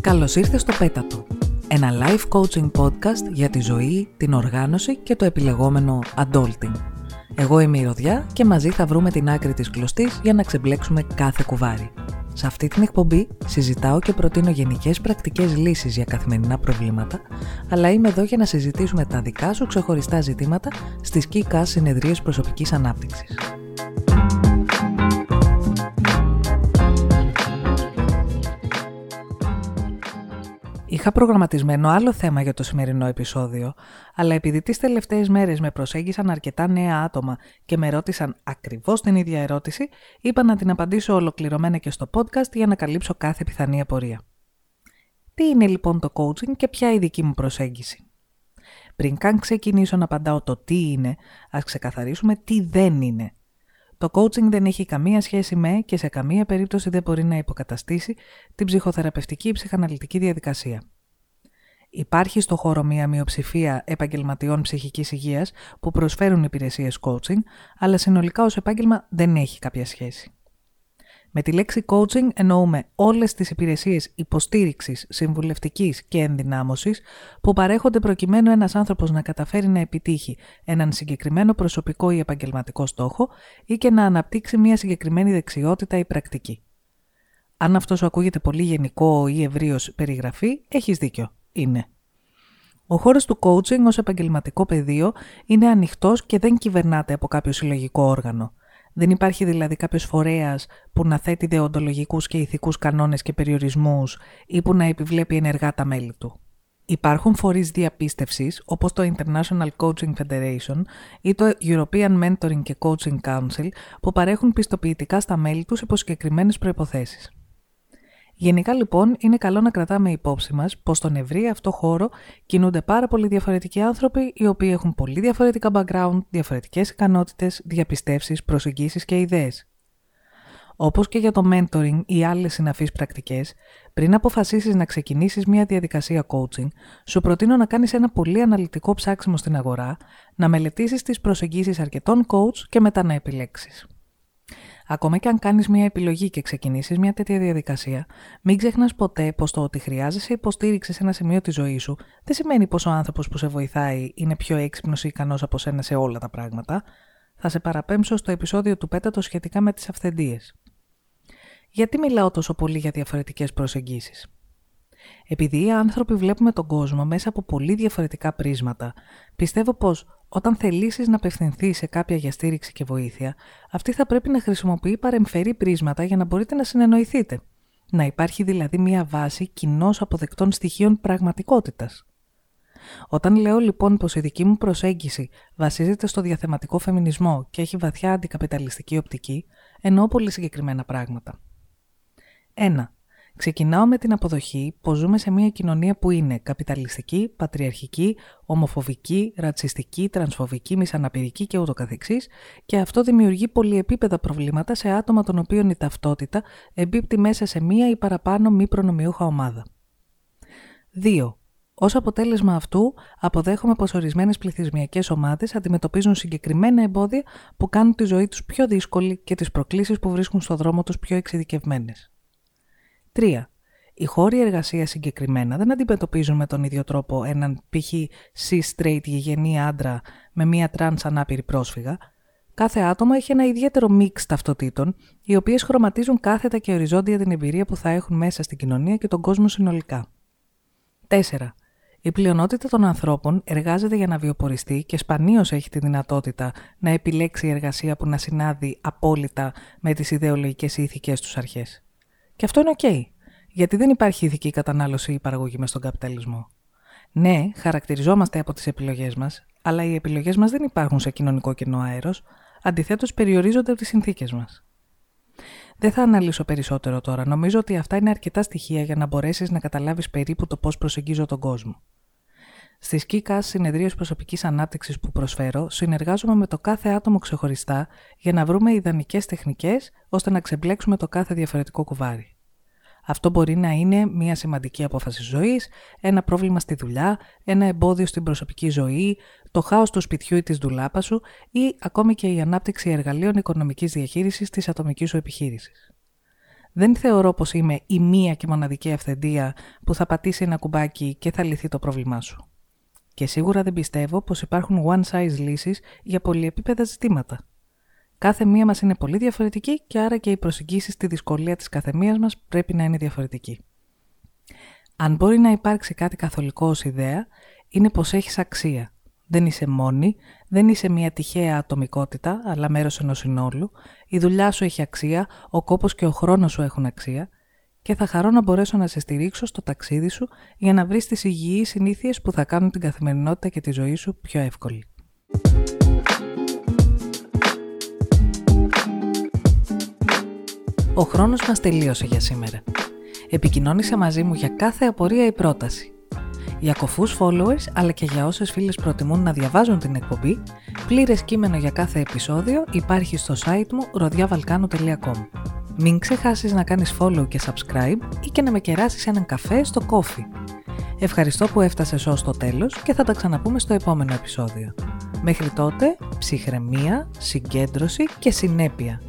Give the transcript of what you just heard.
Καλώς ήρθες στο Πέτατο, ένα live coaching podcast για τη ζωή, την οργάνωση και το επιλεγόμενο adulting. Εγώ είμαι η Ροδιά και μαζί θα βρούμε την άκρη της κλωστής για να ξεμπλέξουμε κάθε κουβάρι. Σε αυτή την εκπομπή συζητάω και προτείνω γενικές πρακτικές λύσεις για καθημερινά προβλήματα, αλλά είμαι εδώ για να συζητήσουμε τα δικά σου ξεχωριστά ζητήματα στις ΚΙΚΑ συνεδρίες προσωπικής ανάπτυξης. Είχα προγραμματισμένο άλλο θέμα για το σημερινό επεισόδιο, αλλά επειδή τις τελευταίες μέρες με προσέγγισαν αρκετά νέα άτομα και με ρώτησαν ακριβώς την ίδια ερώτηση, είπα να την απαντήσω ολοκληρωμένα και στο podcast για να καλύψω κάθε πιθανή απορία. Τι είναι λοιπόν το coaching και ποια η δική μου προσέγγιση; Πριν καν ξεκινήσω να απαντάω το τι είναι, ας ξεκαθαρίσουμε τι δεν είναι. Το coaching δεν έχει καμία σχέση με και σε καμία περίπτωση δεν μπορεί να υποκαταστήσει την ψυχοθεραπευτική ή ψυχαναλυτική διαδικασία. Υπάρχει στο χώρο μία μειοψηφία επαγγελματιών ψυχικής υγείας που προσφέρουν υπηρεσίες coaching, αλλά συνολικά ως επάγγελμα δεν έχει κάποια σχέση. Με τη λέξη coaching εννοούμε όλες τις υπηρεσίες υποστήριξης, συμβουλευτικής και ενδυνάμωσης που παρέχονται προκειμένου ένας άνθρωπος να καταφέρει να επιτύχει έναν συγκεκριμένο προσωπικό ή επαγγελματικό στόχο ή και να αναπτύξει μια συγκεκριμένη δεξιότητα ή πρακτική. Αν αυτός σου ακούγεται πολύ γενικό ή ευρύως περιγραφή, έχεις δίκιο. Είναι. Ο χώρος του coaching ως επαγγελματικό πεδίο είναι ανοιχτός και δεν κυβερνάται από κάποιο συλλογικό όργανο. Δεν υπάρχει δηλαδή κάποιος φορέας που να θέτει δεοντολογικούς και ηθικούς κανόνες και περιορισμούς ή που να επιβλέπει ενεργά τα μέλη του. Υπάρχουν φορείς διαπίστευσης όπως το International Coaching Federation ή το European Mentoring και Coaching Council που παρέχουν πιστοποιητικά στα μέλη τους υπό συγκεκριμένε προϋποθέσεις. Γενικά λοιπόν είναι καλό να κρατάμε υπόψη μας πως στον ευρύ αυτό χώρο κινούνται πάρα πολλοί διαφορετικοί άνθρωποι οι οποίοι έχουν πολύ διαφορετικά background, διαφορετικές ικανότητες, διαπιστεύσεις, προσεγγίσεις και ιδέες. Όπως και για το mentoring ή άλλες συναφείς πρακτικές, πριν αποφασίσεις να ξεκινήσεις μια διαδικασία coaching, σου προτείνω να κάνεις ένα πολύ αναλυτικό ψάξιμο στην αγορά, να μελετήσεις τις προσεγγίσεις αρκετών coach και μετά να επιλέξεις. Ακόμα και αν κάνεις μια επιλογή και ξεκινήσεις μια τέτοια διαδικασία, μην ξεχνάς ποτέ πως το ότι χρειάζεσαι υποστήριξη σε ένα σημείο της ζωής σου δεν σημαίνει πως ο άνθρωπος που σε βοηθάει είναι πιο έξυπνος ή ικανός από σένα σε όλα τα πράγματα. Θα σε παραπέμψω στο επεισόδιο του Πέτατος σχετικά με τις αυθεντίες. Γιατί μιλάω τόσο πολύ για διαφορετικές προσεγγίσεις; Επειδή οι άνθρωποι βλέπουμε τον κόσμο μέσα από πολύ διαφορετικά πρίσματα, πιστεύω πως όταν θελήσεις να απευθυνθείς σε κάποια για στήριξη και βοήθεια, αυτή θα πρέπει να χρησιμοποιεί παρεμφερή πρίσματα για να μπορείτε να συνεννοηθείτε. Να υπάρχει δηλαδή μια βάση κοινώς αποδεκτών στοιχείων πραγματικότητας. Όταν λέω λοιπόν πως η δική μου προσέγγιση βασίζεται στο διαθεματικό φεμινισμό και έχει βαθιά αντικαπιταλιστική οπτική, εννοώ πολύ συγκεκριμένα πράγματα. 1. Ξεκινάω με την αποδοχή πως ζούμε σε μια κοινωνία που είναι καπιταλιστική, πατριαρχική, ομοφοβική, ρατσιστική, τρανσφοβική, μισαναπηρική και ούτω καθεξής και αυτό δημιουργεί πολυεπίπεδα προβλήματα σε άτομα των οποίων η ταυτότητα εμπίπτει μέσα σε μία ή παραπάνω μη προνομιούχα ομάδα. 2. Ω αποτέλεσμα αυτού, αποδέχομαι πως ορισμένες πληθυσμιακές ομάδες αντιμετωπίζουν συγκεκριμένα εμπόδια που κάνουν τη ζωή τους πιο δύσκολη και τις προκλήσεις που βρίσκουν στο δρόμο τους πιο εξειδικευμένες. 3. Οι χώροι εργασίας συγκεκριμένα δεν αντιμετωπίζουν με τον ίδιο τρόπο έναν π.χ. cis straight γηγενή άντρα με μία τρανς ανάπηρη πρόσφυγα. Κάθε άτομο έχει ένα ιδιαίτερο mix ταυτοτήτων, οι οποίες χρωματίζουν κάθετα και οριζόντια την εμπειρία που θα έχουν μέσα στην κοινωνία και τον κόσμο συνολικά. 4. Η πλειονότητα των ανθρώπων εργάζεται για να βιοποριστεί και σπανίως έχει τη δυνατότητα να επιλέξει εργασία που να συνάδει απόλυτα με τις ιδεολογικές ή ηθικές τους αρχές. Και αυτό είναι οκ. γιατί δεν υπάρχει ηθική κατανάλωση ή παραγωγή μες στον καπιταλισμό. Ναι, χαρακτηριζόμαστε από τις επιλογές μας, αλλά οι επιλογές μας δεν υπάρχουν σε κοινωνικό κενό αέρος, αντιθέτως περιορίζονται από τις συνθήκες μας. Δεν θα αναλύσω περισσότερο τώρα. Νομίζω ότι αυτά είναι αρκετά στοιχεία για να μπορέσεις να καταλάβεις περίπου το πώς προσεγγίζω τον κόσμο. Στις ΚΙΚΑ συνεδρίες προσωπικής ανάπτυξης που προσφέρω, συνεργάζομαι με το κάθε άτομο ξεχωριστά για να βρούμε ιδανικές τεχνικές ώστε να ξεμπλέξουμε το κάθε διαφορετικό κουβάρι. Αυτό μπορεί να είναι μια σημαντική απόφαση ζωής, ένα πρόβλημα στη δουλειά, ένα εμπόδιο στην προσωπική ζωή, το χάος του σπιτιού ή της δουλάπα σου ή ακόμη και η ανάπτυξη εργαλείων οικονομικής διαχείρισης της ατομικής σου επιχείρησης. Δεν θεωρώ πως είμαι η μία και μοναδική αυθεντία που θα πατήσει ένα κουμπάκι και θα λυθεί το πρόβλημά σου. Και σίγουρα δεν πιστεύω πως υπάρχουν one-size λύσεις για πολυεπίπεδα ζητήματα. Κάθε μία μας είναι πολύ διαφορετική και άρα και η προσεγγίση στη δυσκολία της καθεμίας μας πρέπει να είναι διαφορετική. Αν μπορεί να υπάρξει κάτι καθολικό ως ιδέα, είναι πως έχεις αξία. Δεν είσαι μόνη, δεν είσαι μια τυχαία ατομικότητα, αλλά μέρος ενός συνόλου. Η δουλειά σου έχει αξία, ο κόπος και ο χρόνος σου έχουν αξία και θα χαρώ να μπορέσω να σε στηρίξω στο ταξίδι σου για να βρεις τις υγιείς συνήθειες που θα κάνουν την καθημερινότητα και τη ζωή σου πιο εύκολη. Ο χρόνος μας τελείωσε για σήμερα. Επικοινώνησε μαζί μου για κάθε απορία ή πρόταση. Για κοφούς followers, αλλά και για όσες φίλες προτιμούν να διαβάζουν την εκπομπή, πλήρες κείμενο για κάθε επεισόδιο υπάρχει στο site μου rodiavalcano.com. Μην ξεχάσεις να κάνεις follow και subscribe ή και να με κεράσεις έναν καφέ στο coffee. Ευχαριστώ που έφτασες ως το τέλος και θα τα ξαναπούμε στο επόμενο επεισόδιο. Μέχρι τότε, ψυχραιμία, συγκέντρωση και συνέπεια.